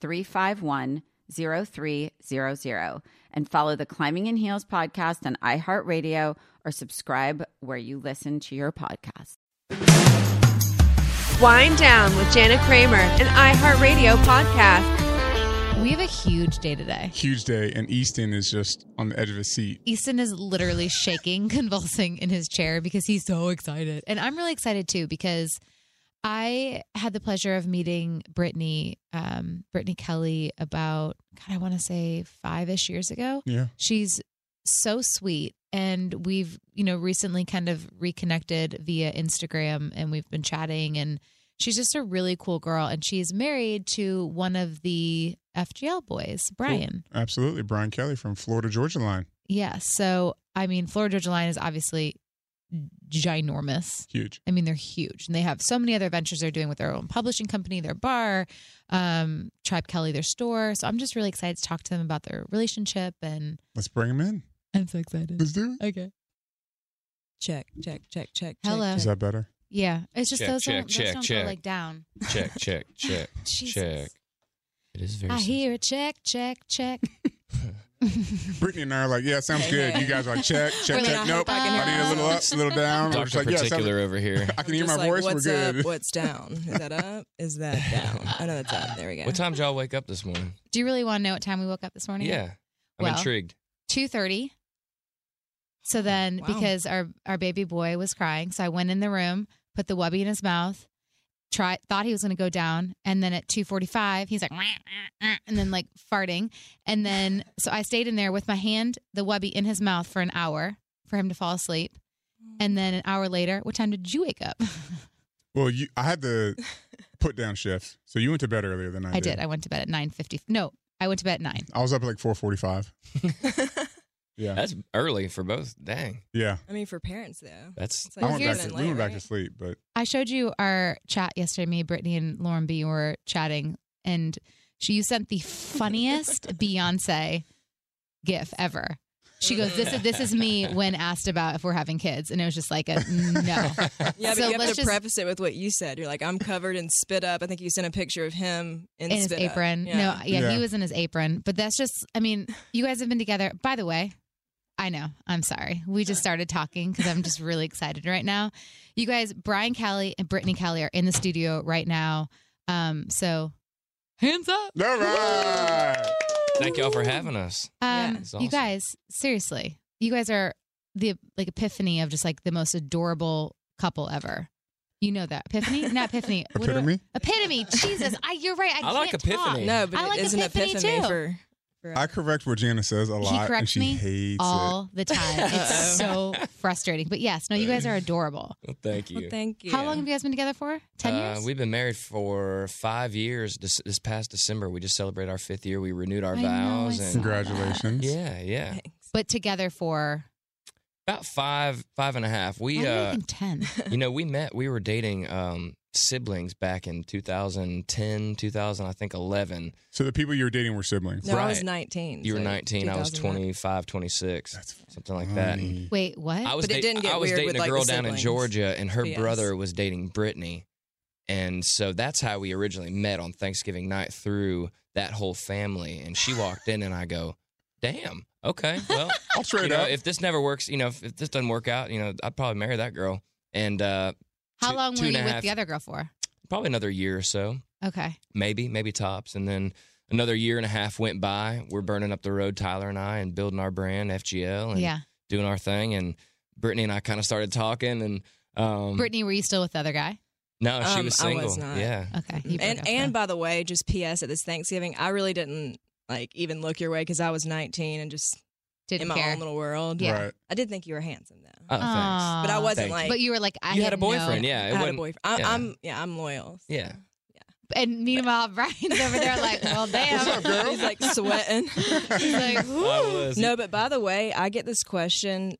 351 0300 and follow the Climbing in Heels podcast on iHeartRadio or subscribe where you listen to your podcast. Whine Down with Jana Kramer, an iHeartRadio podcast. We have a huge day today. Huge day, and Easton is just on the edge of his seat. Easton is literally shaking, convulsing in his chair because he's so excited. And I'm really excited too because I had the pleasure of meeting Brittany, um, Brittany Kelley about, God, I want to say five ish years ago. Yeah. She's so sweet. And we've, you know, recently kind of reconnected via Instagram and we've been chatting. And she's just a really cool girl. And she's married to one of the FGL boys, Brian. Cool. Absolutely. Brian Kelley from Florida Georgia Line. Yeah. So, I mean, Florida Georgia Line is obviously ginormous. Huge. I mean, they're huge. And they have so many other ventures they're doing with their own publishing company, their bar, um, Tribe Kelley, their store. So I'm just really excited to talk to them about their relationship. And let's bring them in. I'm so excited. Let's do it. Okay. Check, check, check, check. Hello. Check, Is that better? Yeah. It's just Check, those check, don't, check, those don't check. go like down. Check, check, check, check. It is very. I simple. hear a check, check, check. Brittany and I are like, yeah, sounds good. You guys are like, check, check, We're check. like, nope. I I, need a little up, a little down. We're just like, yeah, particular over here. I can hear my like, voice. We're What's good. up? What's down? Is that up? Is that down? I know that's up. There we go. What time did y'all wake up this morning? Do you really want to know what time we woke up this morning? Yeah, I'm Well, intrigued. 2.30. So then, Wow. because our, our baby boy was crying, so I went in the room, put the wubby in his mouth, try, thought he was going to go down. And then at 2.45, he's like, "Wah, wah, wah," and then like farting. And then, so I stayed in there with my hand, the wubby in his mouth for an hour for him to fall asleep. And then an hour later, what time did you wake up? Well, you, I had to put down shifts, so you went to bed earlier than I, I did. I went to bed at 9.50. No, I went to bed at 9. I was up at like 4:45. Yeah. That's early for both. Dang. yeah. I mean, for parents though, That's it's I like went back to, than we went late, back to sleep, but I showed you our chat yesterday. Me, Brittany, and Lauren B were chatting, and she you sent the funniest Beyonce gif ever. She goes, "This is this is me when asked about if we're having kids," and it was just like a no. Yeah, but So you have let's to just- preface it with what you said. You're like, I'm covered in spit up. I think you sent a picture of him in, in his spit up. apron. Yeah. No, yeah, Yeah. he was in his apron. But that's just, I mean, you guys have been together. By the way, I know. I'm sorry. We just started talking because I'm just really excited right now. You guys, Brian Kelley and Brittany Kelley are in the studio right now. Um, so hands up. all right. thank y'all for having us. Um, It's you guys, seriously, you guys are the like epiphany of just like the most adorable couple ever. You know that epiphany, not epiphany. What do Epitome. epitome. Jesus, I, you're right. I, I like can't epiphany. talk. No, but I it like is an epiphany, epiphany too. for. For I correct what Jana says a lot, and corrects she me hates all the time. It's so frustrating. But yes, no, you guys are adorable. Well, thank you. well, thank you. How long have you guys been together for? Ten Uh, years. we've been married for five years. This, this past December, we just celebrated our fifth year. We renewed our I vows, I and saw Congratulations. yeah, yeah, Thanks. but together for about five, five and a half. We, did uh, think ten. you know, we met. We were dating um, siblings back in 2010, 2000, I think 11. So the people you were dating were siblings. No, I was 19. You were 19. I was 2009. 25, 26, That's something like that. And. Wait, what? I was But it didn't get I was weird dating with, a like, the girl down in. Georgia, and her Yes. brother was dating Brittany, and so that's how we originally met on Thanksgiving night through that whole family. And she walked in, and I go, "Damn, okay, well, I'll you trade know, up. if this never works, you know, if, if this doesn't work out, you know, I'd probably marry that girl." And uh, How two- long two were you a with half- the other girl for? probably another year or so, Okay. maybe, maybe tops, and then. Another year and a half went by. We're burning up the road, Tyler and I, and building our brand, FGL, and yeah. doing our thing. And Brittany and I kind of started talking, and um, Brittany, were you still with the other guy? No, she Um, was I was not. Yeah. Okay. And up, and by the way, just P.S. at this Thanksgiving, I really didn't like even look your way because I was 19 and just didn't in my care. own little world. Yeah. Right. I did think you were handsome though, Oh, thanks. But I wasn't Thank like. But you were like, I you had a no- boyfriend, yeah. I had a wasn't. boyfriend. I, yeah. I'm yeah, I'm loyal. so. Yeah. And meanwhile, Brian's over there like, well, damn. What's up, girl? He's like sweating. He's like, I was. no, but by the way, I get this question.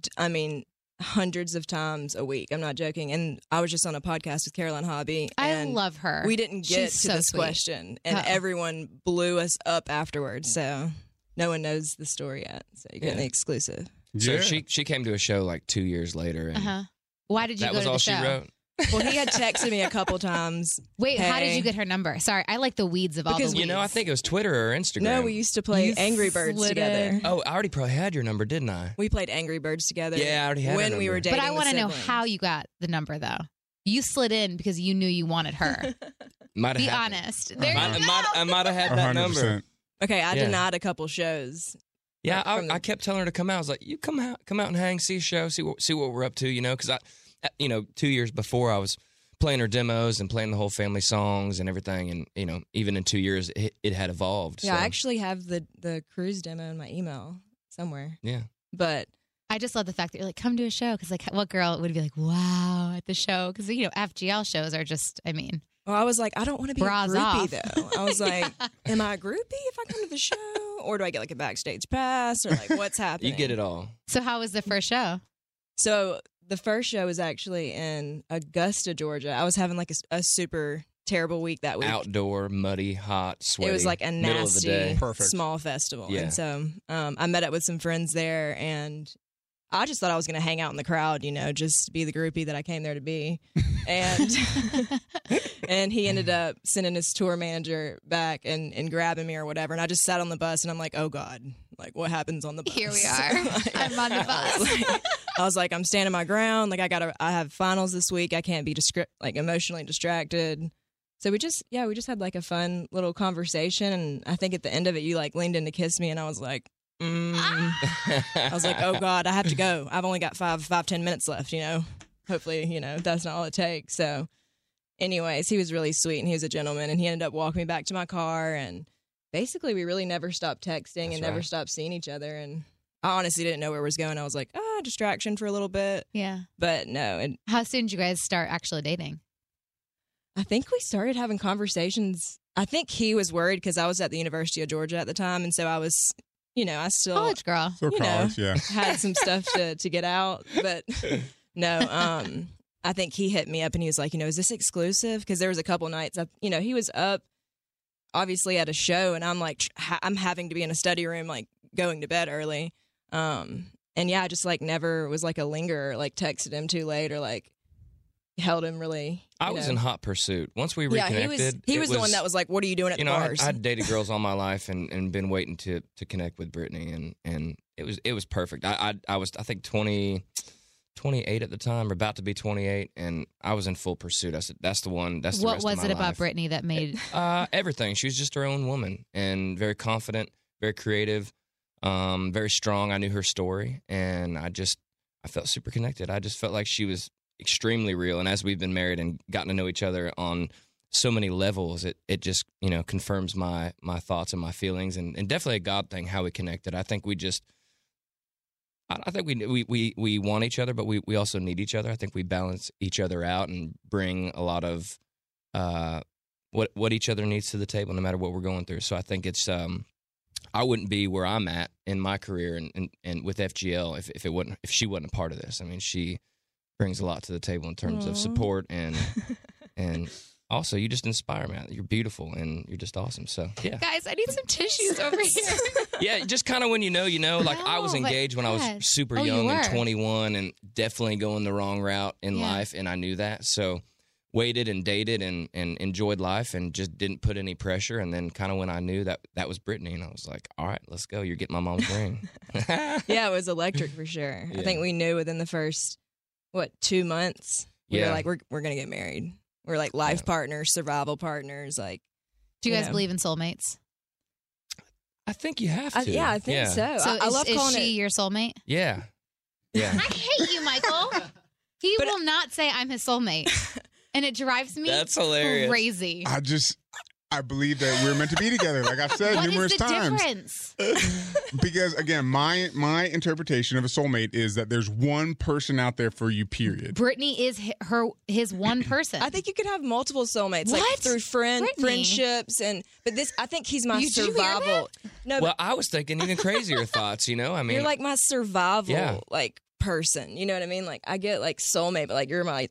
d- I mean, hundreds of times a week. I'm not joking. And I was just on a podcast with Caroline Hobby. I and love her. We didn't get She's to so this sweet. question, and Uh-oh. everyone blew us up afterwards. So no one knows the story yet. So you're getting Yeah. the exclusive. So she she came to a show like two years later, and Uh huh. Why did you that go was to the all show? she wrote. Well, he had texted me a couple times. Wait, how did Hey. you get her number? Sorry, I like the weeds of all Because the You weeds. know, I think it was Twitter or Instagram. No, we used to play You Angry Birds slid together. in. Oh, I already probably had your number, didn't I? We played Angry Birds together. Yeah, I already had her when we number. were dating. But I want to know how you got the number though. You slid in because you knew you wanted her. Might Be have honest. There Might, you I go. might, I might have had that hundred number. Percent. Okay, I Yeah. denied a couple shows. Yeah, I, the- I kept telling her to come out. I was like, "You come out, come out and hang, see a show, see what see what we're up to." You know, because I, uh, you know, two years before I was playing her demos and playing the whole family songs and everything, and you know, even in two years, it, it had evolved. Yeah, so, I actually have the the cruise demo in my email somewhere. yeah. But I just love the fact that you're like, come to a show. Because, like, what girl would be like, wow, at the show? Because, you know, FGL shows are just, I mean, well, I was like, I don't want to be Bras a groupie off. though. I was like, am I a groupie if I come to the show, or do I get like a backstage pass, or like what's happening? You get it all. so how was the first show? So the first show was actually in Augusta, Georgia. I was having like a super terrible week that week. Outdoor, muddy, hot, sweaty. It was like a middle of the nasty. Perfect. small festival. Yeah. And so um, I met up with some friends there and I just thought I was going to hang out in the crowd, you know, just be the groupie that I came there to be. And and he ended up sending his tour manager back and, and grabbing me or whatever. And I just sat on the bus and I'm like, oh God, like what happens on the bus? Here we are. Like, I'm on the I was bus. like- I was like, I'm standing my ground. Like I gotta, I have finals this week. I can't be discri- like emotionally distracted. So we just, yeah, we just had like a fun little conversation. And I think at the end of it, you like leaned in to kiss me, and I was like, mm. I was like, oh God, I have to go. I've only got five, five, ten minutes left. You know, hopefully, you know, that's not all it takes. So, anyways, he was really sweet and he was a gentleman, and he ended up walking me back to my car and. Basically, we really never stopped texting That's and never stopped seeing each other. And I honestly didn't know where it was going. I was like, ah, distraction for a little bit. yeah. But no, and How soon did you guys start actually dating? I think we started having conversations. I think he was worried because I was at the University of Georgia at the time, and so I was you know, I still College girl. So you know, college, yeah. had some stuff to to get out, but no, um, I think he hit me up and he was like, you know, is this exclusive? Because there was a couple nights, I, you know, he was up, obviously at a show, and I'm like, ha- I'm having to be in a study room, like going to bed early, um, and yeah, I just like never was like a linger, like texted him too late or like held him really. I was know. in hot pursuit. Once we Yeah, reconnected, he was. He it was, the one that was like, "What are you doing at you the know, I, bars?" I'd dated girls all my life and, and been waiting to to connect with Brittany, and and it was it was perfect. I I, I was I think 20, 28 at the time, or about to be twenty eight, and I was in full pursuit. I said, "That's the one. That's the What rest of was my it about. Brittany that made Uh, everything. She was just her own woman and very confident, very creative, um, very strong. I knew her story, and I just I felt super connected. I just felt like she was extremely real. And as we've been married and gotten to know each other on so many levels, it it just you know confirms my my thoughts and my feelings, and, and definitely a God thing how we connected. I think we just. I think we, we we we want each other, but we, we also need each other. I think we balance each other out and bring a lot of uh, what what each other needs to the table, no matter what we're going through. So I think it's um, I wouldn't be where I'm at in my career and, and, and with FGL if, if it wasn't if she wasn't a part of this. I mean, she brings a lot to the table in terms of support and and also you just inspire me. You're beautiful and you're just awesome. So yeah, Guys, I need some tissues over here. yeah. Just kind of when you know, you know. Like I was engaged when I was super Oh, you young and 21, and definitely going the wrong route in Yeah. life, and I knew that. So waited and dated and and enjoyed life and just didn't put any pressure. And then kind of when I knew that that was Brittany, and I was like, all right, let's go. You're getting my mom's ring. yeah, it was electric for sure. I think we knew within the first what two months. We Yeah. were like, we're we're gonna get married. We're like life Yeah. partners, survival partners. Like, Do you You guys know. believe in soulmates? I think you have to. I, yeah, I think so. So I, I love is calling she it. your soulmate? Yeah, yeah. I hate you, Michael. He But- will not say I'm his soulmate. And it drives me That's hilarious. crazy. I just, I believe that we're meant to be together. Like I've said What is numerous the times. difference? Because again, my my interpretation of a soulmate is that there's one person out there for you. Period. Brittany is hi- her his one person. I think you could have multiple soulmates, like through friend Brittany. friendships, and but this I think he's my You- did you hear survival. No, Well, I was thinking even crazier thoughts. You know, I but mean, you're like my survival Yeah. like person. You know what I mean? Like I get like soulmate, but like you're my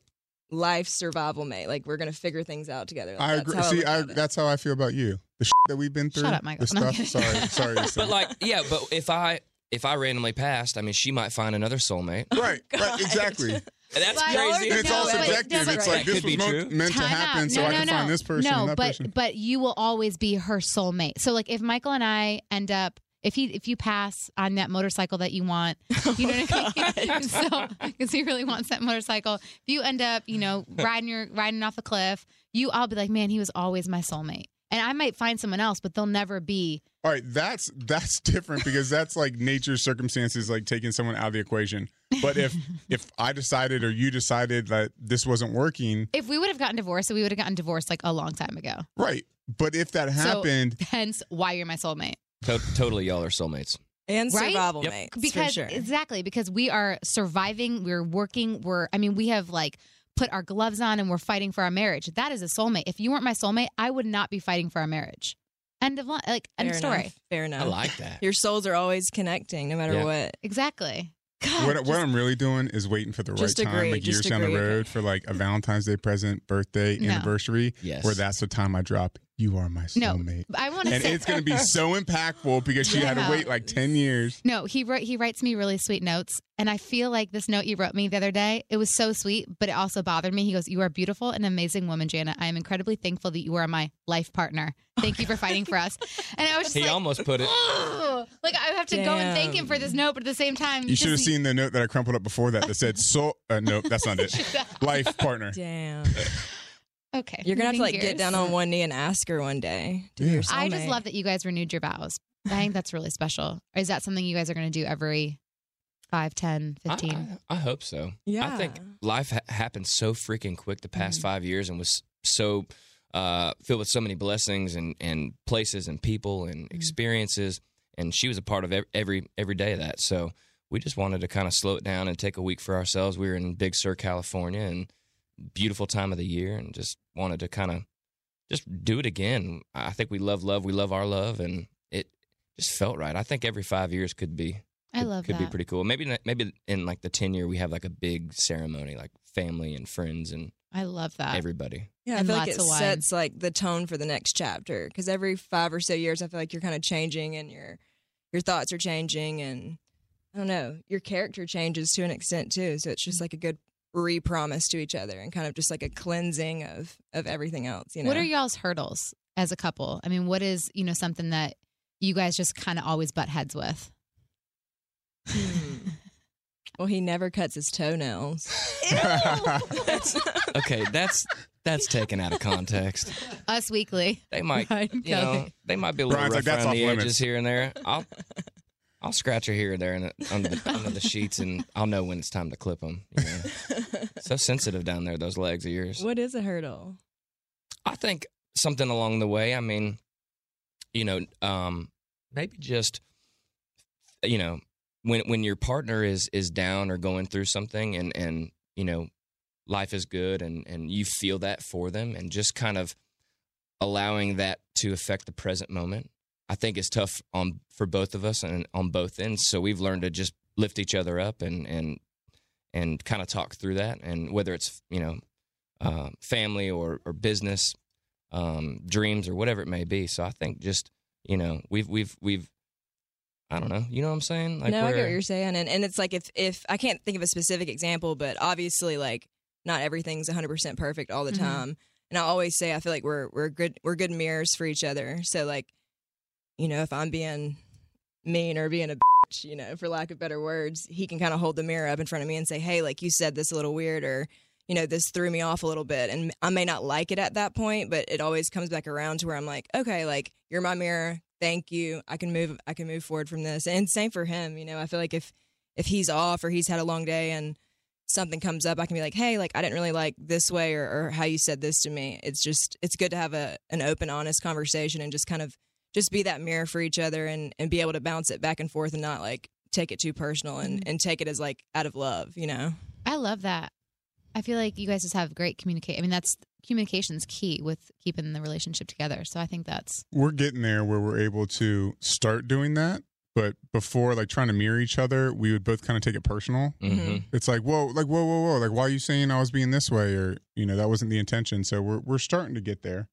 life survival mate. Like we're gonna figure things out together. Like, I that's agree. how See, look I, that's how I feel about you. The shit that we've been through. Shut up, Michael. The No, stuff. sorry, sorry. to say. but like, yeah, but if I if I randomly passed, I mean, she might find another soulmate. right, right, exactly. And that's But- crazy. And it's No, all but- subjective. no, it's like this Could was mo- true. meant to happen, out. so no, I no, can no. find this person No, and that but person. but you will always be her soulmate. So like if Michael and I end up if he if you pass on that motorcycle that you want, oh you know what I mean. so because he really wants that motorcycle. If you end up, you know, riding your riding off a cliff, you I'll be like, man, he was always my soulmate. And I might find someone else, but they'll never be. All right, that's that's different because that's like nature's circumstances, like taking someone out of the equation. But if if I decided or you decided that this wasn't working, If we would have gotten divorced, we would have gotten divorced like a long time ago. right? But if that happened, So hence why you're my soulmate. To- totally, y'all are soulmates. and Right? survival Yep. mates because for sure. exactly because we are surviving we're working we're i mean we have like put our gloves on and we're fighting for our marriage that is a soulmate if you weren't my soulmate i would not be fighting for our marriage end of li- like end Fair story enough. Fair enough. I like that. Your souls are always connecting, no matter Yeah. what. exactly God, what, just- what I'm really doing is waiting for the right Just time, agree, like years just down the agree, okay. road, for like a Valentine's Day present, birthday, No. anniversary, Yes. where that's the time I drop. You are my soulmate. no soulmate, i want to and say it's going to be so impactful because she had to wait like ten years. no he wrote he writes me really sweet notes and i feel like this note you wrote me the other day it was so sweet but it also bothered me he goes you are beautiful and amazing woman jana i am incredibly thankful that you are my life partner thank you for fighting for us and i was just He like almost put it. "Ugh." like I have to go and thank him for this note, but at the same time, You should have seen the note that I crumpled up before that that said "soul." Uh, no, that's not it. Life partner. Damn. Okay, You're gonna have to like moving get down on one knee and ask her one day. To Yeah. your I just love that you guys renewed your vows. I think that's really special. Is that something you guys are going to do every 5, 10, I, 15? I, I hope so. Yeah. I think life ha- happened so freaking quick the past Mhm. five years and was so uh, filled with so many blessings and, and places and people and experiences. And she was a part of ev- every every day of that. So we just wanted to kind of slow it down and take a week for ourselves. We were in Big Sur, California, and beautiful time of the year, and just wanted to kind of just do it again. I think we love love. We love our love, and it just felt right. I think every five years could be I love could that. be pretty cool. Maybe maybe in like the ten year we have like a big ceremony, like family and friends and I love that. everybody. Yeah, I And feel like it sets like the tone for the next chapter because every five or so years, I feel like you're kind of changing and your your thoughts are changing, and I don't know, your character changes to an extent too. So it's just mm. like a good re-promise to each other and kind of just like a cleansing of of everything else. You know, What are y'all's hurdles as a couple? I mean, what is, you know, something that you guys just kind of always butt heads with? Hmm. well, he never cuts his toenails. Okay, that's that's taken out of context. Us weekly. They might, you know, they might be a little Brian's like, rough "That's around the off edges here and there. I'll I'll scratch her here and there under, the, under the sheets, and I'll know when it's time to clip them. You know? so sensitive down there, those legs of yours. what is a hurdle? I think something along the way. I mean, you know, um, maybe just you know, when when your partner is is down or going through something, and and you know, life is good, and and you feel that for them, and just kind of allowing that to affect the present moment. I think is tough on for both of us and on both ends. So we've learned to just lift each other up and and and kind of talk through that. And whether it's you know uh, family or or business, um, dreams or whatever it may be. So I think just you know we've we've we've I don't know. You know what I'm saying? no, I get what you're saying, and and it's like if if I can't think of a specific example, but obviously like not everything's 100 percent perfect all the Mhm. time, and I always say I feel like we're we're good we're good mirrors for each other. So like, you know, if I'm being mean or being a bitch, you know, for lack of better words, he can kind of hold the mirror up in front of me and say, hey, like you said this a little weird or. You know, this threw me off a little bit, and I may not like it at that point, but it always comes back around to where I'm like, okay, like you're my mirror. Thank you. I can move. I can move forward from this. And same for him. You know, I feel like if if he's off or he's had a long day and something comes up, I can be like, hey, like I didn't really like this way or, or how you said this to me. It's just it's good to have a an open, honest conversation and just kind of just be that mirror for each other and and be able to bounce it back and forth and not like take it too personal and and take it as like out of love. You know. I love that. I feel like you guys just have great communicate. I mean, that's communication's key with keeping the relationship together. So I think that's we're getting there where we're able to start doing that. But before, like trying to mirror each other, we would both kind of take it personal. Mhm. It's like, whoa, like whoa, whoa, whoa, like why are you saying I was being this way, or you know that wasn't the intention. So we're we're starting to get there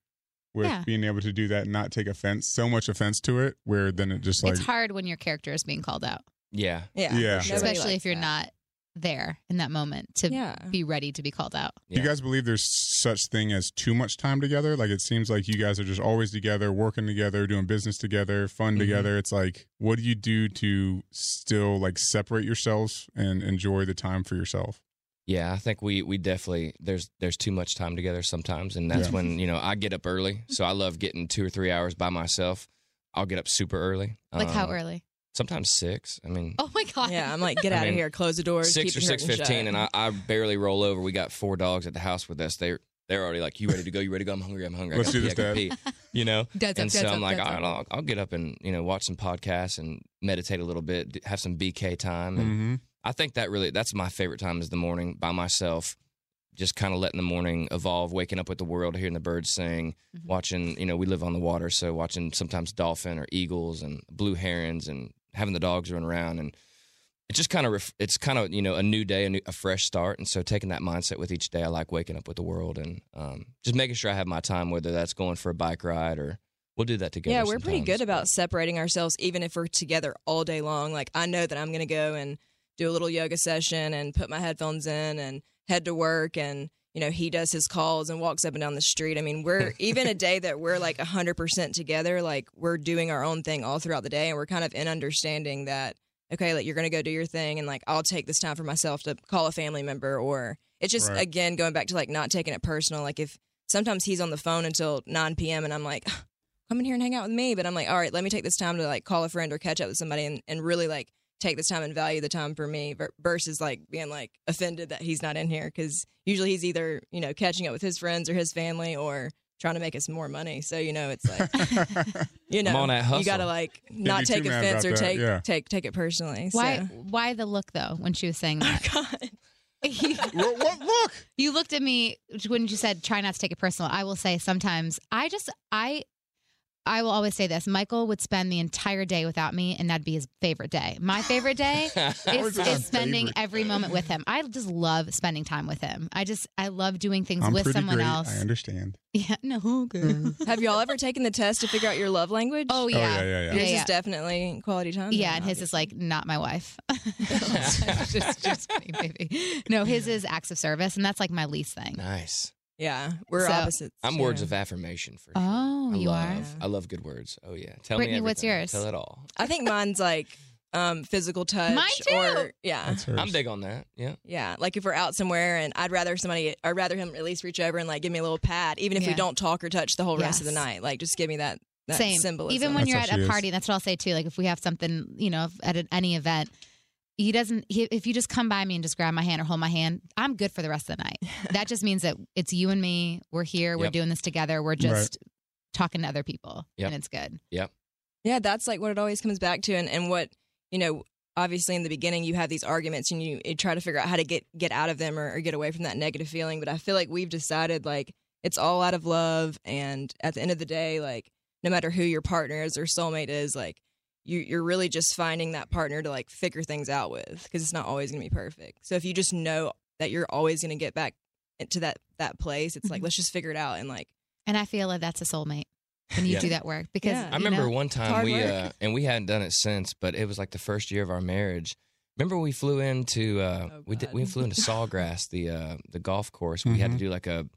with Yeah. being able to do that and not take offense, so much offense to it, where then it just like it's hard when your character is being called out, Yeah. Yeah. Yeah. Nobody especially if you're that. not there in that moment to Yeah. be ready to be called out. Do you guys believe there's such thing as too much time together? Like it seems like you guys are just always together, working together, doing business together, fun Mhm. together. It's like, what do you do to still like separate yourselves and enjoy the time for yourself? Yeah, I think we we definitely there's there's too much time together sometimes, and that's Yeah. when you know I get up early, so I love getting two or three hours by myself. I'll get up super early. Like how Um, early? Sometimes six. I mean, Oh my god! Yeah, I'm like, get I out of here, close the doors, six keep or the six curtain fifteen, shut. and I, I barely roll over. We got four dogs at the house with us. They're they're already like, "You ready to go? You ready to go? I'm hungry. I'm hungry. I Let's gotta do pee, this, Dad." pee." You know. Dad's up, and so dad's I'm up, like, dad's all up. right, I'll, I'll get up and you know watch some podcasts and meditate a little bit, have some BK time, and Mm-hmm. I think that really that's my favorite time is the morning by myself, just kind of letting the morning evolve, waking up with the world, hearing the birds sing, Mhm. watching. You know, we live on the water, so watching sometimes dolphin or eagles and blue herons, and having the dogs run around, and it's just kind of ref- it's kind of you know a new day, a, new, a fresh start, and so taking that mindset with each day, I like waking up with the world and um, just making sure I have my time, whether that's going for a bike ride or we'll do that together. Yeah, we're pretty good about separating ourselves, even if we're together all day long. Like I know that I'm going to go and do a little yoga session and put my headphones in and head to work and you know he does his calls and walks up and down the street i mean we're even a day that we're like 100% together like we're doing our own thing all throughout the day and we're kind of in understanding that okay like you're gonna go do your thing and like i'll take this time for myself to call a family member or it's just Right. again going back to like not taking it personal like if sometimes he's on the phone until 9 p.m and i'm like come in here and hang out with me but i'm like all right let me take this time to like call a friend or catch up with somebody and, and really like take this time and value the time for me versus like being like offended that he's not in here because usually he's either you know catching up with his friends or his family or trying to make us more money so you know it's like you know on you gotta like not take offense or that, take yeah. take take it personally Why? so. Why the look though? When she was saying oh, that, God. what, what look? you looked at me when you said try not to take it personal. I will say sometimes I just I I will always say this: Michael would spend the entire day without me, and that'd be his favorite day. My favorite day is, is spending favorite. every moment with him. I just love spending time with him. I just I love doing things I'm with someone great. else. I understand. Yeah, no, good. Mm. Have y'all ever taken the test to figure out your love language? Oh yeah, oh, yeah, yeah, yeah. Yours yeah. is definitely quality time. Yeah, then, and his is like not my wife. just, just kidding, baby. No, his is acts of service, and that's like my least thing. Nice. Yeah, we're So- opposites. I'm words of affirmation for sure. Oh, I you love, are. I love good words. Oh yeah. Tell Brittany, me what's everything. yours? Tell it all. I think mine's like um, physical touch. Mine too. Or yeah, That's hers. I'm big on that. Yeah. yeah. Like if we're out somewhere and I'd rather somebody, I'd rather him at least reach over and like give me a little pat, even if we Yeah. don't talk or touch the whole rest of the Yes. night. Like just give me that. that Same. symbolism. Even when That's you're how at she a is. party, that's what I'll say too. Like if we have something, you know, if- at an, any event, he doesn't. He, if you just come by me and just grab my hand or hold my hand, I'm good for the rest of the night. that just means that it's you and me. We're here. We're Yep. doing this together. We're just talking to other people, Yep. and it's good. Yeah, Yeah. that's like what it always comes back to, and, and what you know. Obviously, in the beginning, you have these arguments, and you, you try to figure out how to get get out of them or, or get away from that negative feeling. But I feel like we've decided like it's all out of love, and at the end of the day, like no matter who your partner is or soulmate is, like you you're really just finding that partner to like figure things out with because it's not always going to be perfect. So if you just know that you're always going to get back to that that place, it's like Mhm. let's just figure it out and like And I feel like that's a soulmate when you Yeah. do that work because Yeah. I remember know, one time we uh, and we hadn't done it since, but it was like the first year of our marriage. Remember we flew into uh, Oh, we did, we flew into Sawgrass, the uh, the golf course. We had to Mhm. do like a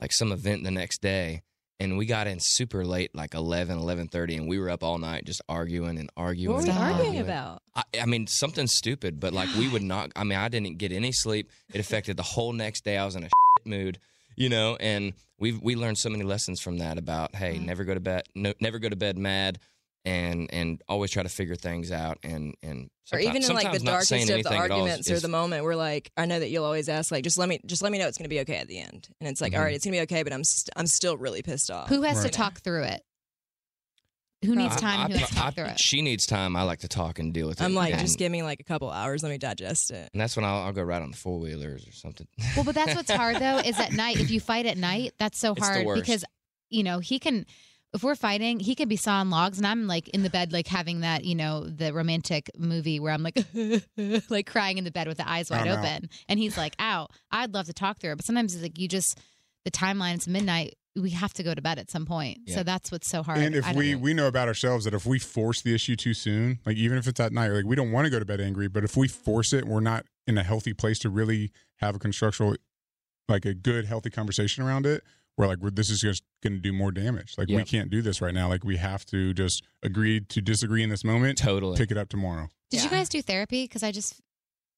like some event the next day, and we got in super late, like 11, 11.30, and we were up all night just arguing and arguing. what were we and arguing about? I, I mean, something stupid, but like we would not. I mean, I didn't get any sleep. It affected the whole next day. I was in a shit mood, you know. And we we learned so many lessons from that about hey, Mm. never go to bed, no, never go to bed mad, and and always try to figure things out. And and or even in like the darkest of the anything at all is- arguments or the moment we're like I know that you'll always ask like just let me just let me know it's going to be okay at the end and it's like Mhm. all right it's going to be okay but I'm st- I'm still really pissed off. who has Right. to talk through it. Who needs time? I- and who has to I- talk through it? She needs time. I like to talk and deal with it. I'm like and, just give me like a couple hours let me digest it. and that's when I'll, I'll go ride on the four wheelers or something. Well, but that's what's hard though is at night. If you fight at night, that's so It's the hard worst. because you know he can. If we're fighting, he can be sawing logs, and I'm like in the bed, like having that, you know, the romantic movie where I'm like, like crying in the bed with the eyes wide Oh, no. open, and he's like, "Ow!" I'd love to talk through it, but sometimes it's like you just the timeline. It's midnight. We have to go to bed at some point, Yeah. so that's what's so hard. And if we know. we know about ourselves that if we force the issue too soon, like even if it's at night, like we don't want to go to bed angry, but if we force it, we're not in a healthy place to really have a constructual, like a good healthy conversation around it. We're like, we're, this is just going to do more damage. Like we can't do this right now. Like we have to just agree to disagree in this moment. Totally. Pick it up tomorrow. did you guys do therapy? Because I just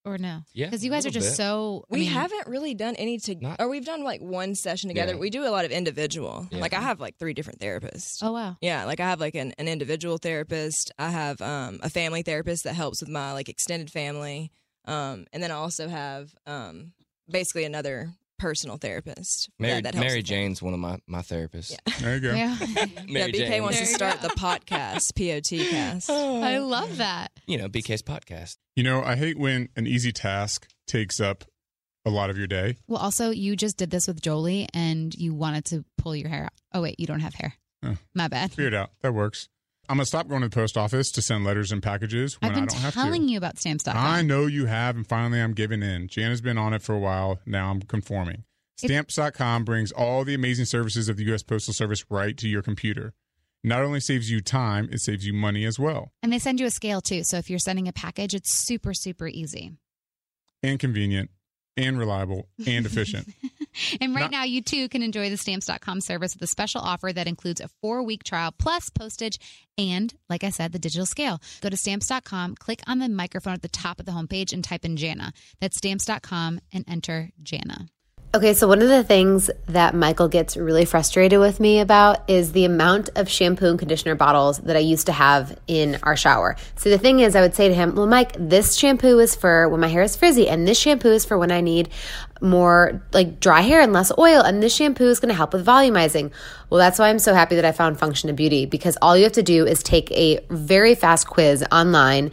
or no? Yeah, because you guys are just bit. so. I We mean, haven't really done any to Not- or we've done like one session together. Yeah. We do a lot of individual. Yeah. Like I have like three different therapists. Oh wow. Yeah, like I have like an, an individual therapist. I have um, a family therapist that helps with my like extended family, um, and then I also have um, basically another personal therapist. Mary, that, that helps Mary. Jane's one of my, my therapists. Yeah. There you go. Yeah. Yeah, BK Jane. wants to There you start go. the podcast, POT cast. Oh. I love that. You know, BK's podcast. You know, I hate when an easy task takes up a lot of your day. Well, also, you just did this with Jolie and you wanted to pull your hair out. Oh, wait, you don't have hair. Oh. My bad. Figure it out. That works. I'm gonna stop going to the post office to send letters and packages when I've I been don't have telling you about stamps.com. I know you have, and finally I'm giving in. Jan has been on it for a while. Now I'm conforming. Stamps.com brings all the amazing services of the U.S. Postal Service right to your computer. Not only saves you time, it saves you money as well. And they send you a scale too. So if you're sending a package, it's super, super easy. And convenient, and reliable, and efficient. and right Not- now, you too can enjoy the stamps.com service with a special offer that includes a four week trial plus postage and, like I said, the digital scale. Go to stamps.com, click on the microphone at the top of the homepage, and type in Jana. That's stamps.com and enter Jana. Okay, so one of the things that Michael gets really frustrated with me about is the amount of shampoo and conditioner bottles that I used to have in our shower. So the thing is, I would say to him, Well, Mike, this shampoo is for when my hair is frizzy, and this shampoo is for when I need more like dry hair and less oil, and this shampoo is going to help with volumizing. Well, that's why I'm so happy that I found Function of Beauty because all you have to do is take a very fast quiz online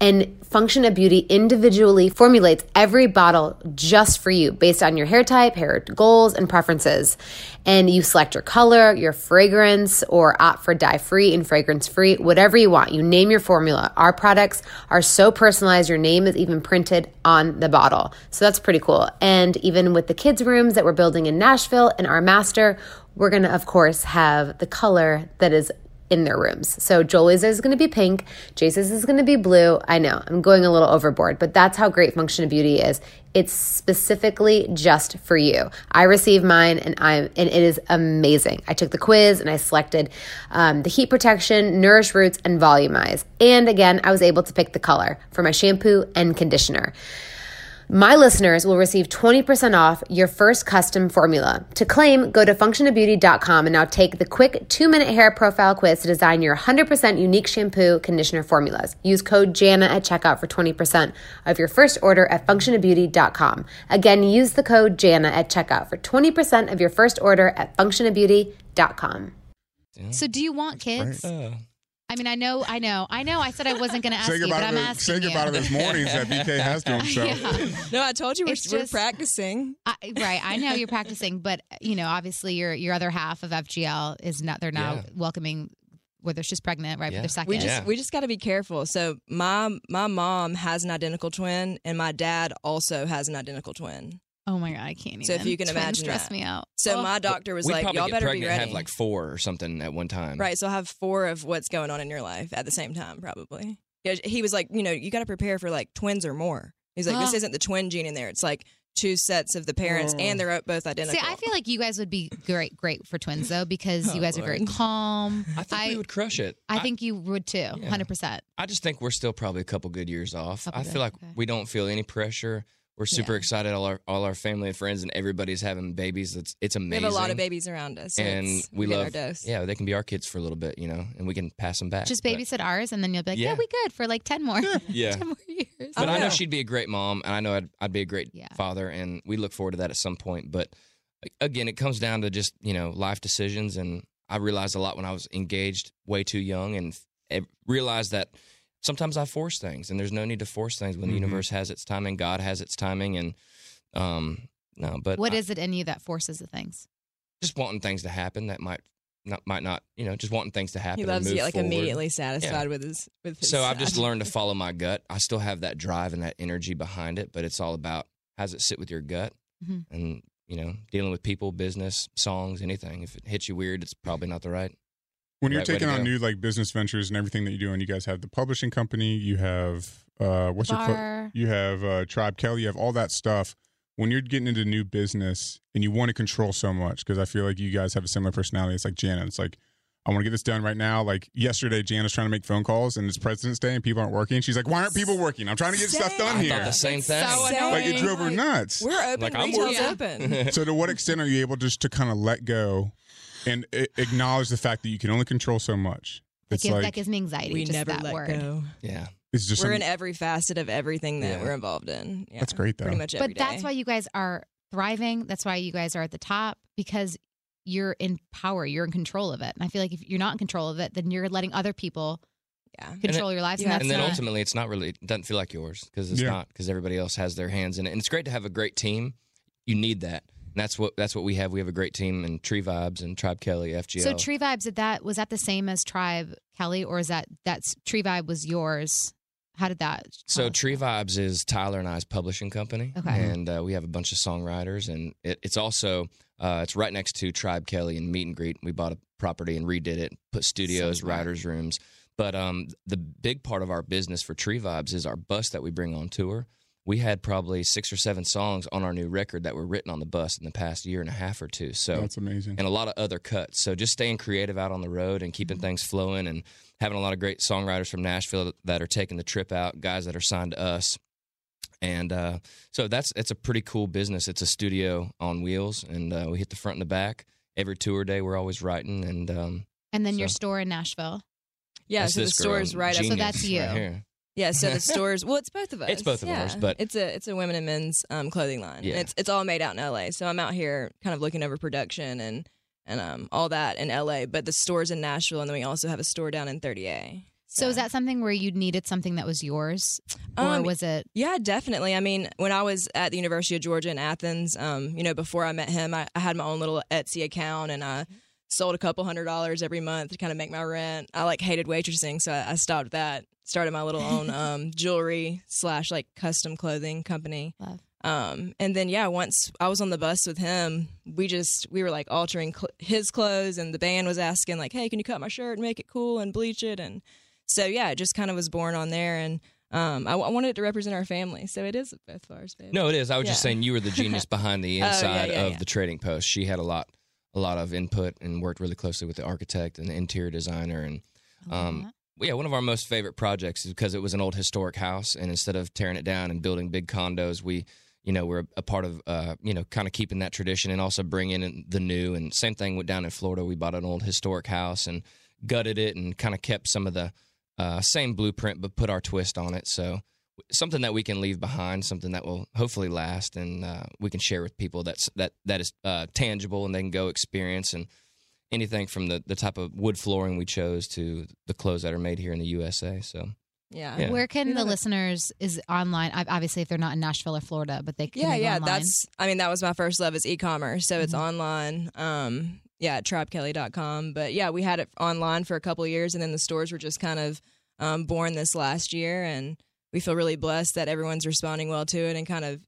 And Function of Beauty individually formulates every bottle just for you based on your hair type, hair goals, and preferences. And you select your color, your fragrance, or opt for dye free and fragrance free, whatever you want. You name your formula. Our products are so personalized, your name is even printed on the bottle. So that's pretty cool. And even with the kids' rooms that we're building in Nashville and our master, we're to, of course, have the color that is in their rooms. So Jolie's is going to be pink, Jace's is going to be blue. I know I'm going a little overboard, but that's how great Function of Beauty is. It's specifically just for you. I received mine, and I'm and it is amazing. I took the quiz and I selected um, the heat protection, nourish roots, and volumize. And again, I was able to pick the color for my shampoo and conditioner. My listeners will receive 20% off your first custom formula. To claim, go to functionofbeauty.com and now take the quick two minute hair profile quiz to design your 100% unique shampoo conditioner formulas. Use code JANA at checkout for 20% of your first order at functionofbeauty.com. Again, use the code JANA at checkout for 20% of your first order at functionofbeauty.com. So, do you want kids? Uh, I mean, I know, I know, I know. I said I wasn't going to ask you, but goodbye, I'm to, asking say you. goodbye to those mornings that BK has to himself. Yeah. No, I told you we're, It's we're practicing. I, right. I know you're practicing, but you know, obviously, your your other half of FGL is not. They're now Yeah. welcoming whether she's pregnant, right? Yeah. For their second. We just Yeah. we just got to be careful. So my my mom has an identical twin, and my dad also has an identical twin. Oh my god, I can't even. So if you can Twins imagine stress that. me out. So Oh. my doctor was we like, "Y'all get better be ready." and have like four or something at one time. Right. So I'll have four of what's going on in your life at the same time, probably. Yeah, He was like, you know, you got to prepare for like twins or more. He's like, this isn't the twin gene in there. It's like two sets of the parents, and they're both identical. See, I feel like you guys would be great, great for twins though, because oh, you Oh, guys are very calm. I think we would crush it. I think you would too, hundred percent. I just think we're still probably a couple good years off. Couple I good, feel like okay. we don't feel any pressure. We're super Yeah. excited. All our all our family and friends and everybody's having babies. It's it's we have a lot of babies around us, so and we love. our dose. Yeah, they can be our kids for a little bit, you know, and we can pass them back. Just But- babysit ours, and then you'll be like, yeah, Yeah. we good for like ten more, Yeah. ten more years. But I I know know. she'd be a great mom, and I know I'd, I'd be a great Yeah. father, and we look forward to that at some point. But again, it comes down to just you know life decisions, and I realized a lot when I was engaged way too young, and f- realized that sometimes I force things, and there's no need to force things when the Mhm. universe has its timing, God has its timing, and um no, but What I- is it in you that forces the things? just wanting things to happen that might not might not you know just wanting things to happen. He loves to get like forward. immediately satisfied with his with his. So I've just learned to follow my gut. I still have that drive and that energy behind it, but it's all about how does it sit with your gut Mhm. and you know dealing with people, business, songs, anything. If it hits you weird, it's probably not the right. When you're Right taking on go. new like business ventures and everything that you do, and you guys have the publishing company, you have uh, what's it called? Bar. You have uh, Tribe Kelley, you have all that stuff. When you're getting into new business and you want to control so much, because I feel like you guys have a similar personality. It's like Jana. It's like I want to get this done right now. Like yesterday, Jana's trying to make phone calls, and it's President's Day, and people aren't working. She's like, "Why aren't people working? I'm trying to get stuff done I here." the same thing. so like it drove her nuts. We're open. Like, I'm working. open. so to what extent are you able just to kind of let go and acknowledge the fact that you can only control so much? That It's gives, like that gives me anxiety. we just never that let word. go. yeah, it's just We're some- in every facet of everything that Yeah. we're involved in. Yeah, That's great, though. Pretty much every But that's day. why you guys are thriving. That's why you guys are at the top because you're in power. You're in control of it. And I feel like if you're not in control of it, then you're letting other people Yeah. control your lives. you And, and then not, ultimately, it's not really it doesn't feel like yours because it's Yeah. not because everybody else has their hands in it, and it's great to have a great team. You need that. And that's what that's what we have. We have a great team in Tree Vibez and Tribe Kelley, FGL. So Tree Vibez, did that was that the same as Tribe Kelley, or is that that's Tree Vibe was yours? How did that? So Tree? Vibes is Tyler and I's publishing company, Okay. and uh, we have a bunch of songwriters, and it, it's also uh, it's right next to Tribe Kelley and Meet and Greet. We bought a property and redid it, put studios, writers' rooms. But um, the big part of our business for Tree Vibez is our bus that we bring on tour. We had probably six or seven songs on our new record that were written on the bus in the past year and a half or two. So that's amazing. and a lot of other cuts. So just staying creative out on the road and keeping things flowing and having a lot of great songwriters from Nashville that are taking the trip out, guys that are signed to us. And uh, so that's it's a pretty cool business. It's a studio on wheels, and uh, we hit the front and the back every tour day. We're always writing, and um, and then your store in Nashville. Yeah, that's so the this girl, store's right up. genius that's you. right here. Yeah, so the stores. Well, it's both of us. It's both of yeah. ours, but- it's a it's a women and men's um, clothing line. Yeah. And it's it's all made out in L.A. So I'm out here kind of looking over production and and um, all that in L.A. But the store's in Nashville, and then we also have a store down in 30A. So is that something where you needed something that was yours, or Um, was it? Yeah, definitely. I mean, when I was at the University of Georgia in Athens, um, you know, before I met him, I, I had my own little Etsy account and I sold a couple hundred dollars every month to kind of make my rent. I like hated waitressing, so I, I stopped that. Started my little own um, jewelry slash like custom clothing company. Love. Um, and then yeah, once I was on the bus with him, we just we were like altering cl- his clothes, and the band was asking like, "Hey, can you cut my shirt and make it cool and bleach it?" And so yeah, it just kind of was born on there, and um, I, I wanted it to represent our family, so it is both of ours, babe. No, it is. I was just saying you were the genius behind the Oh, yeah, inside yeah, of yeah. the trading post. She had a lot, a lot of input and worked really closely with the architect and the interior designer. And um, yeah, one of our most favorite projects is because it was an old historic house, and instead of tearing it down and building big condos, we, you know, we're a part of, uh, you know, kind of keeping that tradition and also bringing in the new. And same thing went down in Florida. We bought an old historic house and gutted it and kind of kept some of the uh, same blueprint, but put our twist on it. So something that we can leave behind, something that will hopefully last, and uh, we can share with people that's that that is uh, tangible, and they can go experience and anything from the the type of wood flooring we chose to the clothes that are made here in the USA. So yeah, Yeah. Where can the listeners is online? Obviously, if they're not in Nashville or Florida, but they can yeah, yeah. online? That's I mean that was my first love is e-commerce, so it's Mhm. online. Um, yeah, at tribekelley.com. But yeah, we had it online for a couple of years, and then the stores were just kind of um, born this last year, and we feel really blessed that everyone's responding well to it and kind of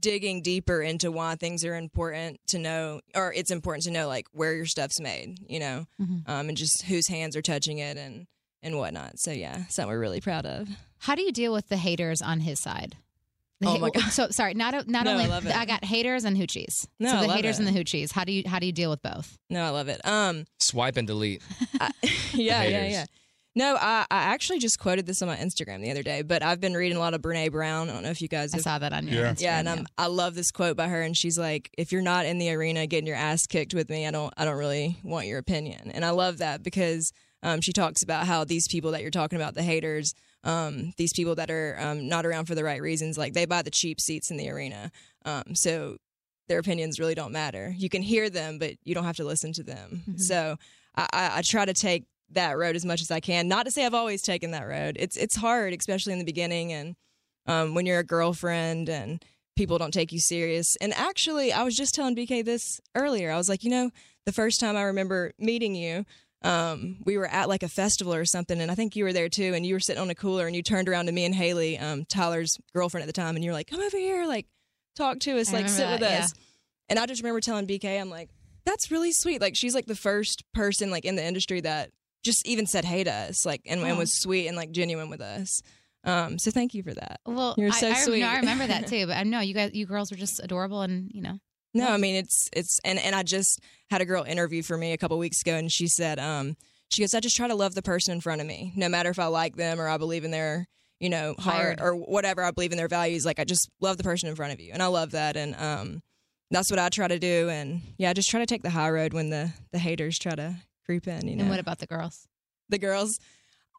digging deeper into why things are important to know, or it's important to know like where your stuff's made, you know, Mhm. um, and just whose hands are touching it and and whatnot. So yeah, something we're really proud of. How do you deal with the haters on his side? The Oh ha- my God. So sorry, not not No, I only love it. I got haters and hoochies. No, so I the love haters it. and the hoochies. How do you how do you deal with both? No, I love it. Um, swipe and delete. I, yeah, yeah, haters. yeah. No, I, I actually just quoted this on my Instagram the other day, but I've been reading a lot of Brene Brown. I don't know if you guys I saw that on your Yeah. Instagram. yeah, and I'm, I love this quote by her, and she's like, "If you're not in the arena getting your ass kicked with me, I don't, I don't really want your opinion." And I love that because um, she talks about how these people that you're talking about, the haters, um, these people that are um, not around for the right reasons, like they buy the cheap seats in the arena, um, so their opinions really don't matter. You can hear them, but you don't have to listen to them. Mhm. So I, I, I try to take that road as much as I can. Not to say I've always taken that road. It's it's hard, especially in the beginning, and um, when you're a girlfriend and people don't take you serious. And actually, I was just telling BK this earlier. I was like, you know, the first time I remember meeting you. Um, we were at like a festival or something, and I think you were there too. And you were sitting on a cooler, and you turned around to me and Haley, um, Tyler's girlfriend at the time, and you were like, "Come over here, like, talk to us, I like, sit that, with yeah. us." And I just remember telling BK, I'm like, that's really sweet. Like she's like the first person like in the industry that just even said hey to us, like and, and was sweet and like genuine with us. Um, so thank you for that. Well, You're so I, sweet. No, I remember that too. But I know you guys, you girls were just adorable, and you know, No, I mean it's it's and and I just had a girl interview for me a couple weeks ago, and she said, um, she goes, I just try to love the person in front of me, no matter if I like them or I believe in their, you know, heart Fired. or whatever. I believe in their values. Like I just love the person in front of you, and I love that, and um, that's what I try to do, and yeah, I just try to take the high road when the the haters try to creep in. You know, and what about the girls? the girls.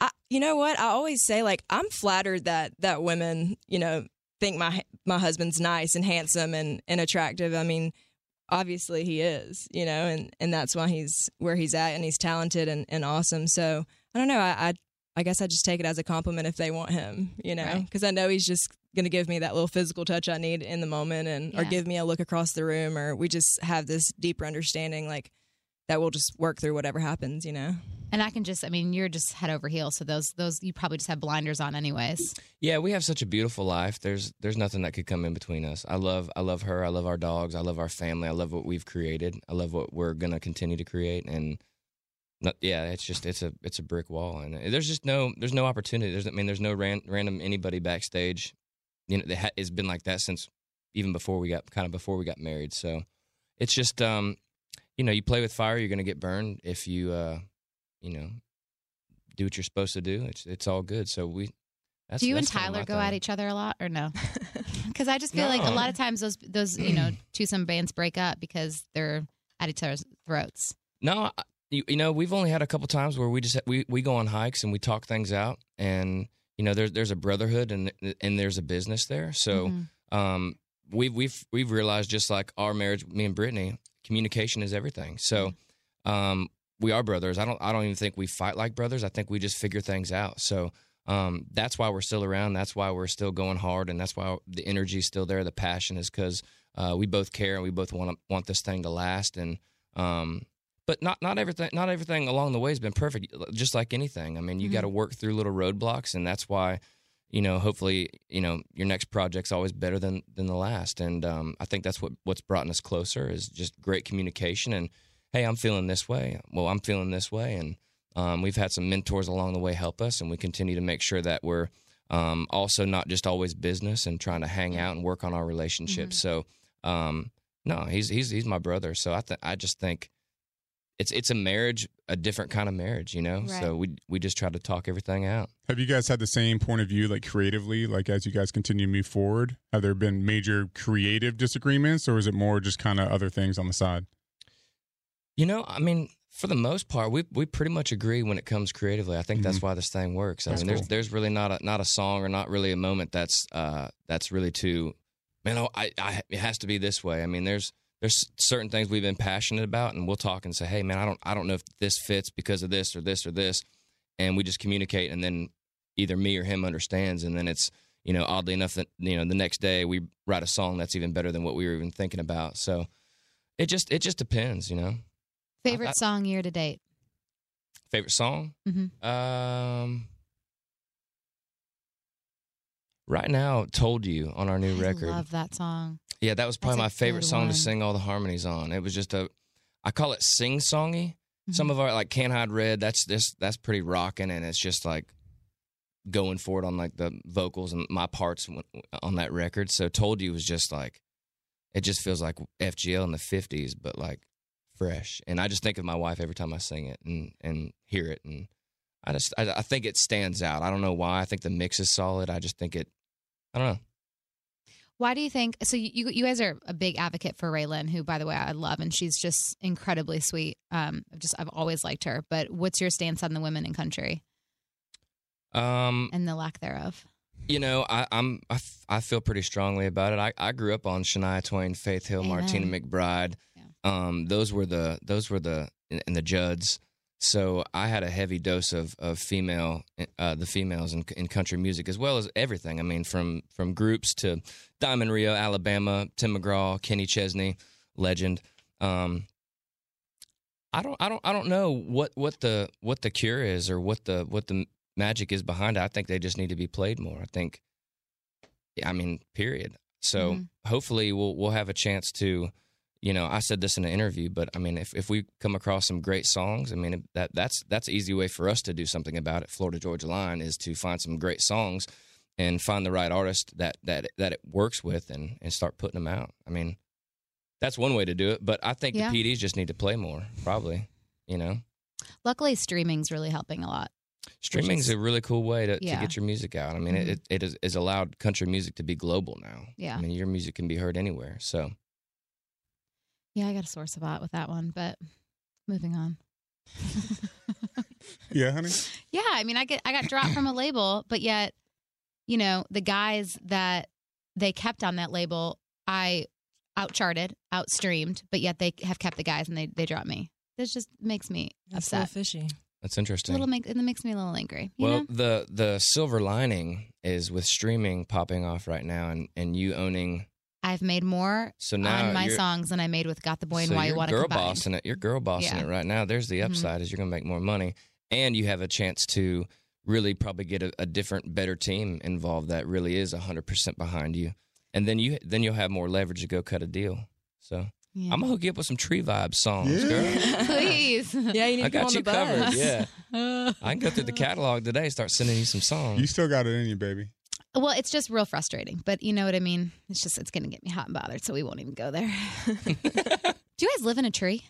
I, you know what? I always say like I'm flattered that that women, you know, think my my husband's nice and handsome and and attractive. I mean, obviously he is, you know, and and that's why he's where he's at and he's talented and, and awesome. So I don't know. I, I I guess I just take it as a compliment if they want him, you know, Right. because I know he's just going to give me that little physical touch I need in the moment and or give me a look across the room or we just have this deeper understanding like that we'll just work through whatever happens, you know. And I can just, I mean, you're just head over heels. So those, those, you probably just have blinders on, anyways. Yeah, we have such a beautiful life. There's there's nothing that could come in between us. I love I love her. I love our dogs. I love our family. I love what we've created. I love what we're gonna continue to create. And not, yeah, it's just it's a it's a brick wall. And there's just no there's no opportunity. There's I mean there's no ran, random anybody backstage. You know, that ha- it's been like that since even before we got kind of before we got married. So it's just um, you know, you play with fire, you're gonna get burned if you uh, you know, do what you're supposed to do. It's it's all good. So we. That's, Do you and that's kinda Tyler go thing. at each other a lot or no? Because I just feel like a lot of times those, those, you know, twosome bands break up because they're at each other's throats. No, you, you know, we've only had a couple times where we just we, we go on hikes and we talk things out, and you know, there's there's a brotherhood and and there's a business there. So Mhm. um, we've we've we've realized just like our marriage, me and Brittany, communication is everything. So um, we are brothers. I don't I don't even think we fight like brothers. I think we just figure things out. So um, that's why we're still around. That's why we're still going hard, and that's why the energy is still there. The passion is because uh, we both care and we both want want this thing to last. And um, but not not everything not everything along the way has been perfect. Just like anything, I mean, you got to work through little roadblocks, and that's why you know hopefully you know your next project's always better than than the last. And um, I think that's what what's brought us closer is just great communication and hey, I'm feeling this way. Well, I'm feeling this way, and um, we've had some mentors along the way help us, and we continue to make sure that we're um, also not just always business and trying to hang out and work on our relationships. So, um, no, he's he's he's my brother. So I th- I just think it's it's a marriage, a different kind of marriage, you know. So we we just try to talk everything out. Have you guys had the same point of view, like creatively, like as you guys continue to move forward? Have there been major creative disagreements, or is it more just kind of other things on the side? You know, I mean, for the most part, we we pretty much agree when it comes creatively. I think that's why this thing works. I That's mean, there's cool. there's really not a not a song or not really a moment that's uh that's really too man. oh, I, I it has to be this way. I mean, there's there's certain things we've been passionate about, and we'll talk and say, hey, man, I don't I don't know if this fits because of this or this or this, and we just communicate, and then either me or him understands, and then it's you know oddly enough that you know the next day we write a song that's even better than what we were even thinking about. So it just it just depends, you know. Favorite I- song year to date? Favorite song? Mhm. Um, right now, "Told You" on our new record. I record. love that song. yeah, that was probably That's my favorite song one. to sing all the harmonies on. It was just a, I call it sing songy. Mm-hmm. Some of our like "Can't Hide Red." That's this that's pretty rocking, and it's just like going for it on like the vocals and my parts on that record. So "Told You" was just like, it just feels like FGL in the '50s, but like fresh. And I just think of my wife every time I sing it and and hear it, and I just I, I think it stands out. I don't know why. I think the mix is solid. I just think it. I don't know. Why do you think? So you you guys are a big advocate for RaeLynn, who, by the way, I love, and she's just incredibly sweet. Um, I've just I've always liked her. But what's your stance on the women in country Um, and the lack thereof? You know, I, I'm I, f- I feel pretty strongly about it. I, I grew up on Shania Twain, Faith Hill, Martina McBride. Yeah. Um, those were the those were the and the Judds. So I had a heavy dose of of female uh, the females in, in country music as well as everything. I mean, from from groups to Diamond Rio, Alabama, Tim McGraw, Kenny Chesney, legend. Um, I don't I don't I don't know what what the what the cure is or what the what the magic is behind it. I think they just need to be played more. I think I mean, period. So Mhm. hopefully we'll we'll have a chance to you know, I said this in an interview, but I mean, if, if we come across some great songs, I mean, that that's that's an easy way for us to do something about it. Florida Georgia Line is to find some great songs and find the right artist that that that it works with and and start putting them out. I mean, that's one way to do it, but I think Yeah. the PDs just need to play more, probably. You know, Luckily, streaming's really helping a lot. streaming is- a really cool way to, Yeah. to get your music out. I mean, Mhm. it it is, is allowed country music to be global now. Yeah. I mean, your music can be heard anywhere. So Yeah, I got a sore spot with that one, but moving on. Yeah, honey. Yeah, I mean, I get I got dropped from a label, but yet, you know, the guys that they kept on that label, I outcharted, outstreamed, but yet they have kept the guys and they they dropped me. This just makes me That's a little upset. fishy. that's A interesting. little make it makes me a little angry. You well, know? the the silver lining is with streaming popping off right now, and and you owning. I've made more So now on my songs than I made with Got the Boy and so Why You you're Want to girl Combine. bossing it. You're girl bossing Yeah. it right now. There's the Mhm. upside is you're going to make more money, and you have a chance to really probably get a, a different, better team involved that really is hundred percent behind you, and then you then you'll have more leverage to go cut a deal. So Yeah. I'm gonna hook you up with some Tree Vibez songs, girl. Please. Yeah, you need I to got on you the covered. bus. Yeah, I can go through the catalog today. Start sending you some songs. You still got it in you, baby. Well, it's just real frustrating, but you know what I mean. It's just it's going to get me hot and bothered, so we won't even go there. Do you guys live in a tree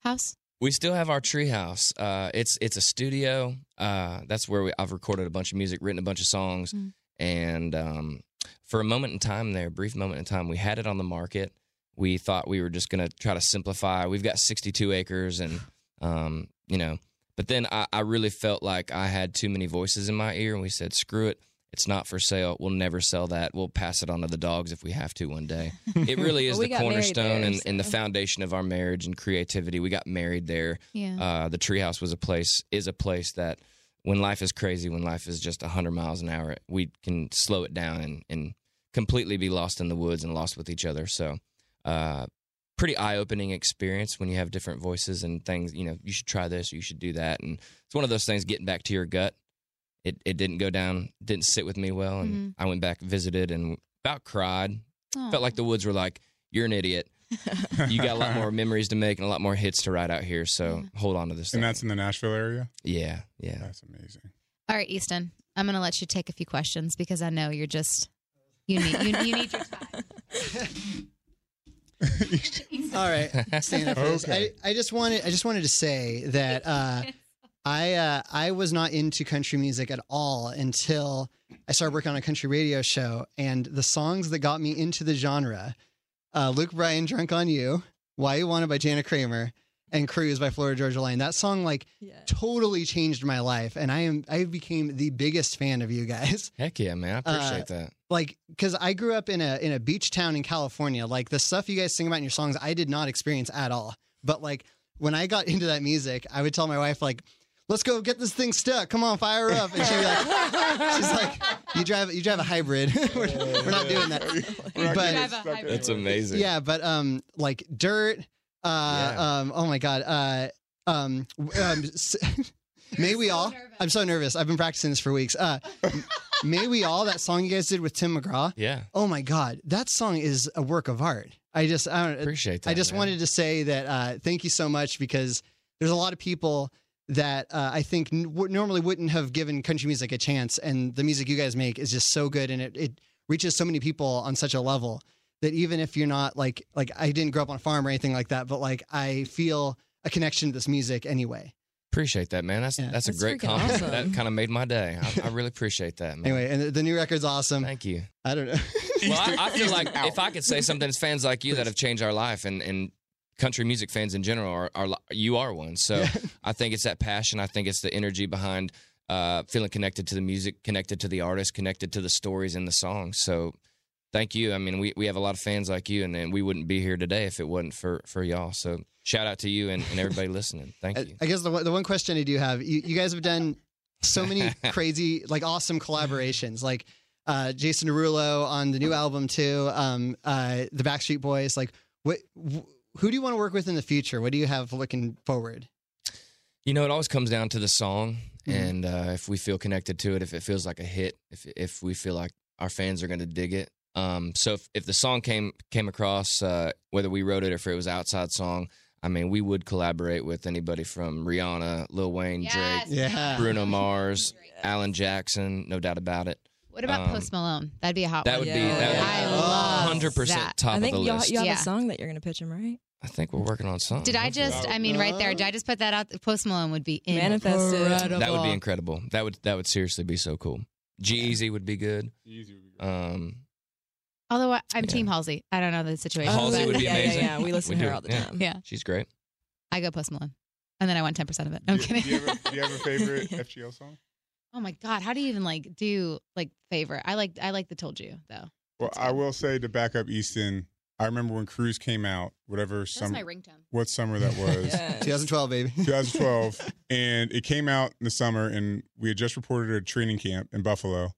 house? We still have our treehouse. Uh, it's it's a studio. Uh, that's where we, I've recorded a bunch of music, written a bunch of songs, Mm. and um, for a moment in time there, a brief moment in time, we had it on the market. We thought we were just going to try to simplify. We've got 62 acres, and um, you know, but then I, I really felt like I had too many voices in my ear, and we said, "Screw it." It's not for sale. We'll never sell that. We'll pass it on to the dogs if we have to one day. It really is Well, the cornerstone there, and, and the foundation of our marriage and creativity. We got married there. Yeah. Uh, the treehouse was a place, is a place that when life is crazy, when life is just 100 miles an hour, we can slow it down and, and completely be lost in the woods and lost with each other. So, uh, pretty eye opening experience when you have different voices and things. You know, you should try this, or you should do that. And it's one of those things getting back to your gut. It, it didn't go down, didn't sit with me well. And I went back, visited, and about cried. Felt like the woods were like, you're an idiot. you got a lot more memories to make and a lot more hits to write out here. So hold on to this. And thing. that's in the Nashville area. yeah, yeah. That's amazing. All right, Easton, I'm going to let you take a few questions because I know you're just you need you, you need your time. All right, stand up for this. Okay. I, I just wanted I just wanted to say that uh, I uh, I was not into country music at all until I started working on a country radio show, and the songs that got me into the genre, uh, Luke Bryan, "Drunk on You," "Why Ya Wanna" by Jana Kramer, and "Cruise" by Florida Georgia Line. That song like Yeah. totally changed my life, and I am I became the biggest fan of you guys. Heck yeah, man. I appreciate Uh, that. like because I grew up in a in a beach town in California. Like the stuff you guys sing about in your songs, I did not experience at all. But like when I got into that music, I would tell my wife like, "Let's go get this thing stuck. Come on, fire up!" And she'd be like, "She's like, you drive you drive a hybrid. we're, we're not doing that." But That's amazing. yeah, but um, like dirt. Uh, Yeah. um, oh my god. Uh, um, um, may we all? I'm so nervous. I've been practicing this for weeks. Uh, may we all? That song you guys did with Tim McGraw. Yeah. Oh my God, that song is a work of art. I just, I don't Appreciate that. I just man. wanted to say that uh, thank you so much because there's a lot of people that uh, I think n- w- normally wouldn't have given country music a chance, and the music you guys make is just so good, and it, it reaches so many people on such a level that even if you're not like like I didn't grow up on a farm or anything like that, but like I feel a connection to this music anyway. Appreciate that, man. That's Yeah. that's a great freaking compliment. awesome. That kind of made my day. I, I really appreciate that, man. Anyway, and the, the new record's awesome. Thank you. I don't know. Well, I, I feel like if I could say something, it's fans like you that have changed our life, and, and country music fans in general are, are you are one. So I think it's that passion. I think it's the energy behind uh, feeling connected to the music, connected to the artist, connected to the stories in the songs. So thank you. I mean, we, we have a lot of fans like you, and, and we wouldn't be here today if it wasn't for for y'all. So shout out to you and, and everybody listening. Thank you. I guess the one- the one question I do have, you, you guys have done so many crazy, like awesome collaborations, like uh, Jason Derulo on the new album too, um, uh, the Backstreet Boys. Like, what, wh- who do you want to work with in the future? What do you have looking forward? You know, it always comes down to the song, Mhm. and uh, if we feel connected to it, if it feels like a hit, if if we feel like our fans are going to dig it. Um, so if, if the song came came across, uh, whether we wrote it or if it was outside song, I mean, we would collaborate with anybody from Rihanna, Lil Wayne, Drake, Yeah. Bruno Mars, Alan Jackson, no doubt about it. What about Um, Post Malone? That'd be a hot That one. would be Yeah. that would I be love 100% that. top I think of the y'all, list. you have Yeah. a song that you're going to pitch him, right? I think we're working on something. Did I just? I mean, right there. Did I just put that out? Post Malone would be Manifest it. incredible. That would be incredible. That would that would seriously be so cool. G would be good. Easy would be good. Um, Although I, I'm Yeah. Team Halsey. I don't know the situation. Halsey would be yeah, amazing. Yeah, yeah, we listen We to her do. all the Yeah. time. Yeah, she's great. I go Post Malone, and then I want 10 percent of it. I'm do, kidding. Do you, have a, do you have a favorite FGL song? Oh my god, how do you even like do like favorite? I like I like the Told You though. Well, I will say to back up Easton, I remember when Cruise came out, whatever That's summer, my ringtone. what summer that was. Yes. 2012, baby. 2012, and it came out in the summer, and we had just reported a training camp in Buffalo.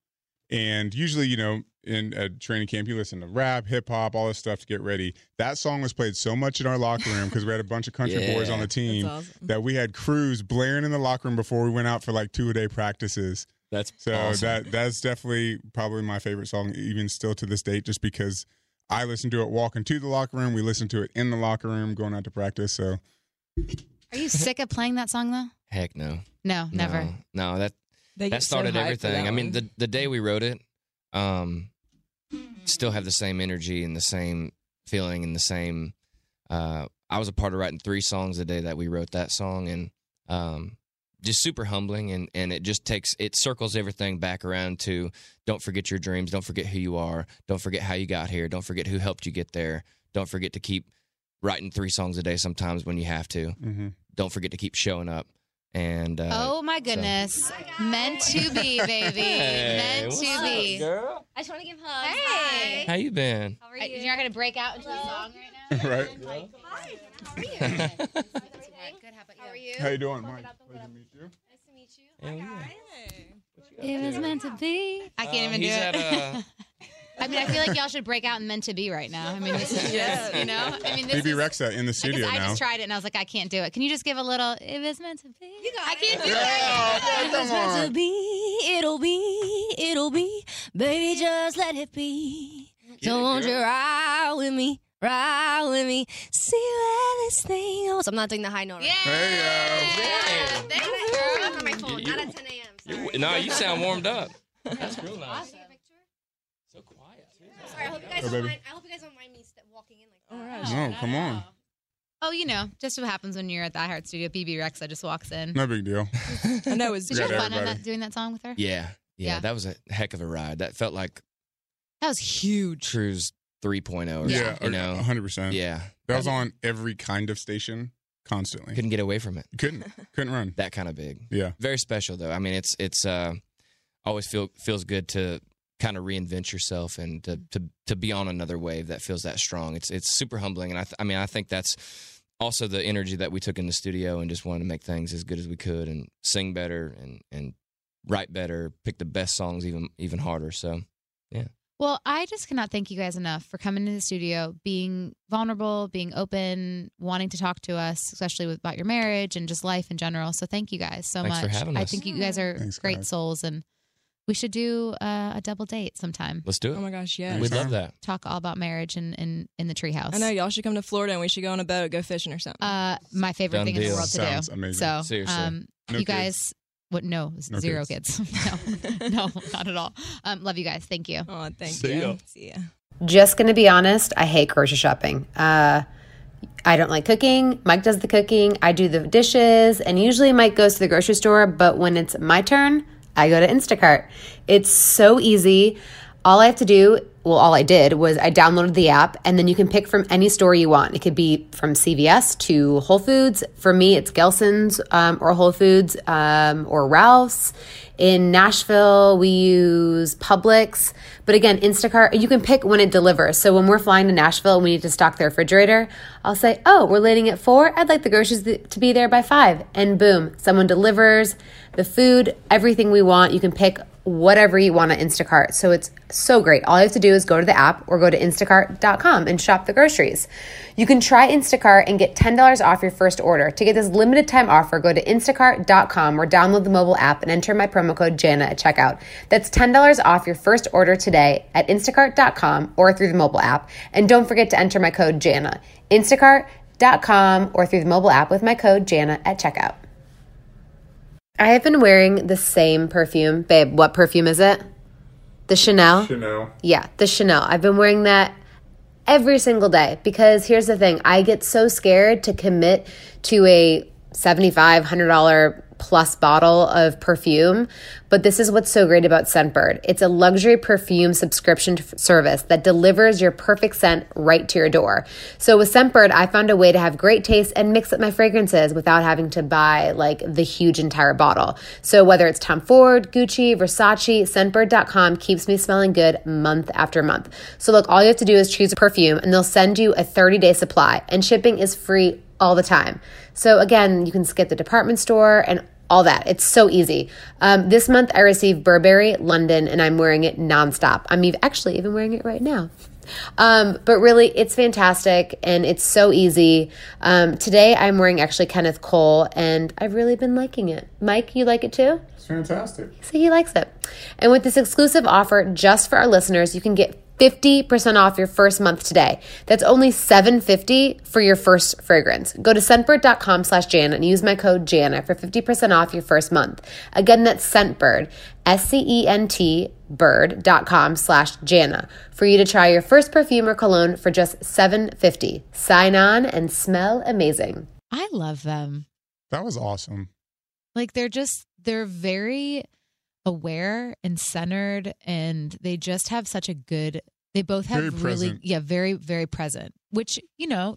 And usually, you know, in a training camp, you listen to rap, hip hop, all this stuff to get ready. That song was played so much in our locker room because we had a bunch of country boys on the team awesome. that we had Cruise blaring in the locker room before we went out for like two a day practices. That's So awesome. that that's definitely probably my favorite song, even still to this date, just because I listen to it walking to the locker room. We listen to it in the locker room, going out to practice. So Are you sick of playing that song though? heck no, No, never. No, no that They that get so started everything. that I mean, the the day we wrote it, um, still have the same energy and the same feeling and the same. Uh, I was a part of writing three songs the day that we wrote that song, and um, just super humbling. And and it just takes it circles everything back around to don't forget your dreams, don't forget who you are, don't forget how you got here, don't forget who helped you get there, don't forget to keep writing three songs a day sometimes when you have to mhm. don't forget to keep showing up. And uh, Oh my goodness. Meant to be, baby. Hey, Meant to up, be. girl? I just want to give hugs. Hey. how you been? How are Uh, you? You're not going to break out into a song right now? right. Hi. How are you? Good. How about How are you? you? How you doing, Mike? Pleasure to meet you. Nice to meet you. Hi, guys. It was meant to be. I can't even do he's it. at, uh, I mean, I feel like y'all should break out and meant to be right now. I mean, this is just, you know? I mean, this Maybe is, Rexha in the studio guess I now. just tried it and I was like, I can't do it. Can you just give a little, it was meant to be? You got I can't do it. it. Yeah, It come was meant to be, it'll be, it'll be. Baby, just let it be. So won't you ride with me, ride with me, see where this thing goes. I'm not doing the high note. Yeah. Hey, uh, Hey. Thank Not you. at, not on my phone. You- Not at 10 a.m. Sorry. no, you sound warmed up. That's real nice. Take a picture? So quiet. Sorry, I hope you guys Oh, don't baby. mind. I hope you guys don't mind me st- walking in like that. All right. no, come on. Oh, you know, just what happens when you're at the iHeart Studio. Bebe Rexha just walks in. No big deal. I know it's Did you have fun on everybody. that, doing that song with her? Yeah, yeah, Yeah. that was a heck of a ride. That felt like That was huge. Cruise 3.0 or Yeah, something, you know. 100%. Yeah. That was on every kind of station constantly. Couldn't get away from it. couldn't couldn't run. That kind of big. Yeah. Very special though. I mean, it's it's uh always feel feels good to kind of reinvent yourself and to to to be on another wave that feels that strong. It's it's super humbling and I th- I mean, I think that's also the energy that we took in the studio and just wanted to make things as good as we could and sing better and and write better, pick the best songs even even harder. So, yeah. Well, I just cannot thank you guys enough for coming to the studio, being vulnerable, being open, wanting to talk to us, especially with, about your marriage and just life in general. So thank you guys so Thanks for much. having I think you guys are Thanks, great guys. souls, and we should do uh, a double date sometime. let's do it. Oh my gosh, yeah. We'd love that. Talk all about marriage and in, in the treehouse. I know y'all should come to Florida and we should go on a boat, go fishing or something. Uh, my favorite Done thing in the world to Sounds do. amazing. So, Seriously. um, No you kids. guys, what? No, No zero kids. kids. no, no, not at all. Um, love you guys. Thank you. oh, thank See you. ya. See ya. Just gonna be honest, I hate grocery shopping. Uh, I don't like cooking. Mike does the cooking. I do the dishes, and usually Mike goes to the grocery store. But when it's my turn, I go to Instacart. It's so easy. All I have to do, well, all I did was I downloaded the app, and then you can pick from any store you want. It could be from CVS to Whole Foods. For me, it's Gelson's um, or Whole Foods um, or Ralph's. In Nashville, we use Publix. But again, Instacart, you can pick when it delivers. So when we're flying to Nashville and we need to stock the refrigerator, I'll say, oh, we're landing at four. I'd like the groceries to be there by five. And boom, someone delivers the food, everything we want. You can pick whatever you want on Instacart. So it's so great. All you have to do is go to the app or go to instacart.com and shop the groceries. You can try Instacart and get $10 off your first order. To get this limited time offer, go to instacart.com or download the mobile app and enter my promo code JANA at checkout. That's $10 off your first order today at instacart.com or through the mobile app. And don't forget to enter my code JANA. Instacart.com or through the mobile app with my code JANA at checkout. I have been wearing the same perfume. Babe, what perfume is it? The Chanel? Chanel. Yeah, the Chanel. I've been wearing that every single day because here's the thing I get so scared to commit to a $75, $100 plus bottle of perfume. But this is what's so great about Scentbird it's a luxury perfume subscription service that delivers your perfect scent right to your door. So with Scentbird, I found a way to have great taste and mix up my fragrances without having to buy like the huge entire bottle. So whether it's Tom Ford, Gucci, Versace, Scentbird.com keeps me smelling good month after month. So look, all you have to do is choose a perfume and they'll send you a 30 day supply and shipping is free all the time. So again, you can skip the department store and all that. It's so easy. Um, this month I received Burberry London and I'm wearing it nonstop. I'm ev- actually even wearing it right now. Um, but really, it's fantastic and it's so easy. Um, today I'm wearing actually Kenneth Cole and I've really been liking it. Mike, you like it too? It's fantastic. So he likes it. And with this exclusive offer just for our listeners, you can get 50% off your first month today. That's only 750 for your first fragrance. Go to scentbird.com slash Jana and use my code Jana for 50% off your first month. Again, that's Scentbird, S-C-E-N-T bird.com slash Jana for you to try your first perfume or cologne for just 750. Sign on and smell amazing. I love them. That was awesome. Like they're just they're very aware and centered and they just have such a good they both have Very really present. yeah, very very present. Which, you know,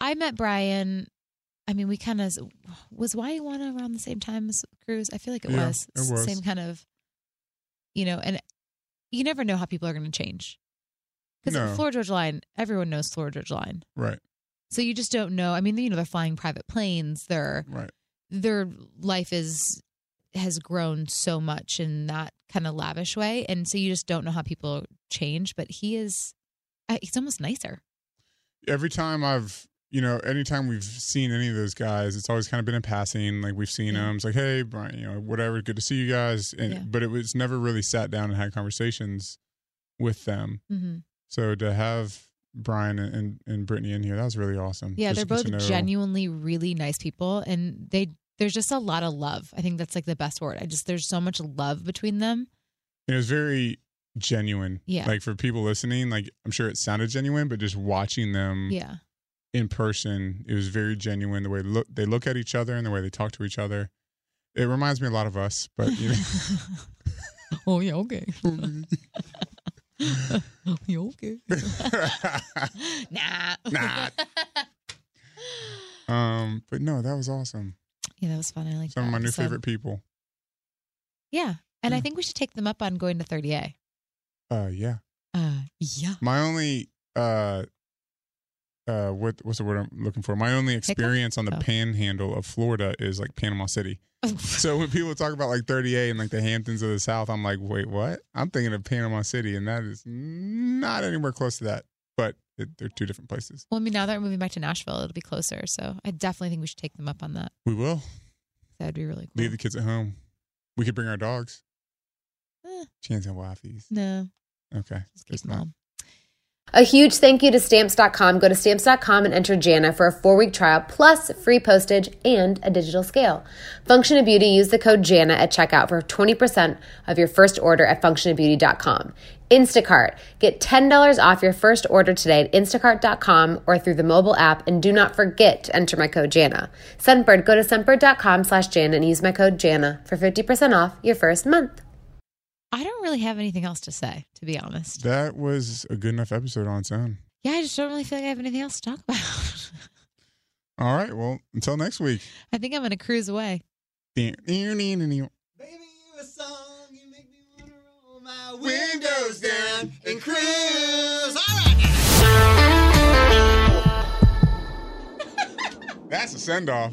I met Brian I mean, we kind of was why you Waiwana around the same time as Cruise. I feel like it Yeah, was it was. same kind of, you know, and you never know how people are going to change. Because No. Florida Georgia Line, everyone knows Florida Georgia Line, Right. so you just don't know. I mean, you know, they're flying private planes. Their Right. their life is has grown so much in that kind of lavish way, and so you just don't know how people change. But he is, uh, he's almost nicer. every time I've, you know, anytime we've seen any of those guys, it's always kind of been in passing. Like we've seen them. It's like, hey, Brian, you know, whatever, good to see you guys. And Yeah. but it was never really sat down and had conversations with them. Mm-hmm. So to have Brian and, and, and Brittany in here, that was really awesome. Yeah, Just they're both genuinely really nice people, and they there's just a lot of love. I think that's like the best word. I just there's so much love between them. It was very genuine. Yeah. Like for people listening, like I'm sure it sounded genuine, but just watching them Yeah, in person, it was very genuine. The way look they look at each other and the way they talk to each other. It reminds me a lot of us, but you know. oh yeah, okay. you okay? nah, Nah. um, but no, that was awesome. Yeah, that was fun. I like Some of my new favorite people. Yeah, and I think we should take them up on going to 30A. Uh, yeah. Uh, yeah. My only uh, uh, what what's the word I'm looking for? My only experience on the Oh. panhandle of Florida is like Panama City. So when people talk about like 30A and like the Hamptons of the South, I'm like, wait, what? I'm thinking of Panama City, and that is not anywhere close to that. But it, they're two different places. Well, I mean, now that we're moving back to Nashville, it'll be closer. So I definitely think we should take them up on that. We will That would be really cool. leave the kids at home. We could bring our dogs. Eh. Chance and wifeys. No, Okay. just keep Guess them not. all. A huge thank you to Stamps.com. Go to Stamps.com and enter Jana for a four week trial plus free postage and a digital scale. Function of Beauty, use the code JANA at checkout for 20% of your first order at functionofbeauty.com. Instacart, get $10 off your first order today at instacart.com or through the mobile app. And do not forget to enter my code JANA. Scentbird, go to scentbird.com slash JANA and use my code JANA for 50% off your first month. I don't really have anything else to say, to be honest. That was a good enough episode on its own. Yeah, I just don't really feel like I have anything else to talk about. All right. Well, until next week. I think I'm going to cruise away. Baby, you a song, you make me wanna roll my windows down and cruise. All right. That's a send off.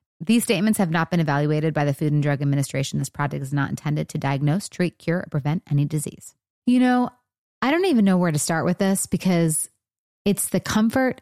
These statements have not been evaluated by the Food and Drug Administration. This product is not intended to diagnose, treat, cure, or prevent any disease. You know, I don't even know where to start with this because it's the comfort,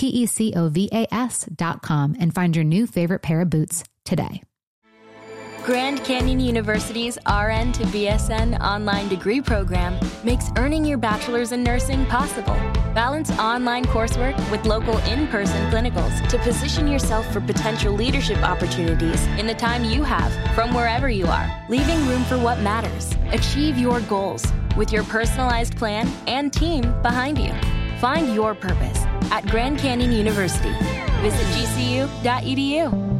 T C O V A S.com, and find your new favorite pair of boots today. Grand Canyon University's RN to BSN online degree program makes earning your bachelor's in nursing possible. Balance online coursework with local in person clinicals to position yourself for potential leadership opportunities in the time you have from wherever you are, leaving room for what matters. Achieve your goals with your personalized plan and team behind you. Find your purpose at Grand Canyon University. Visit gcu.edu.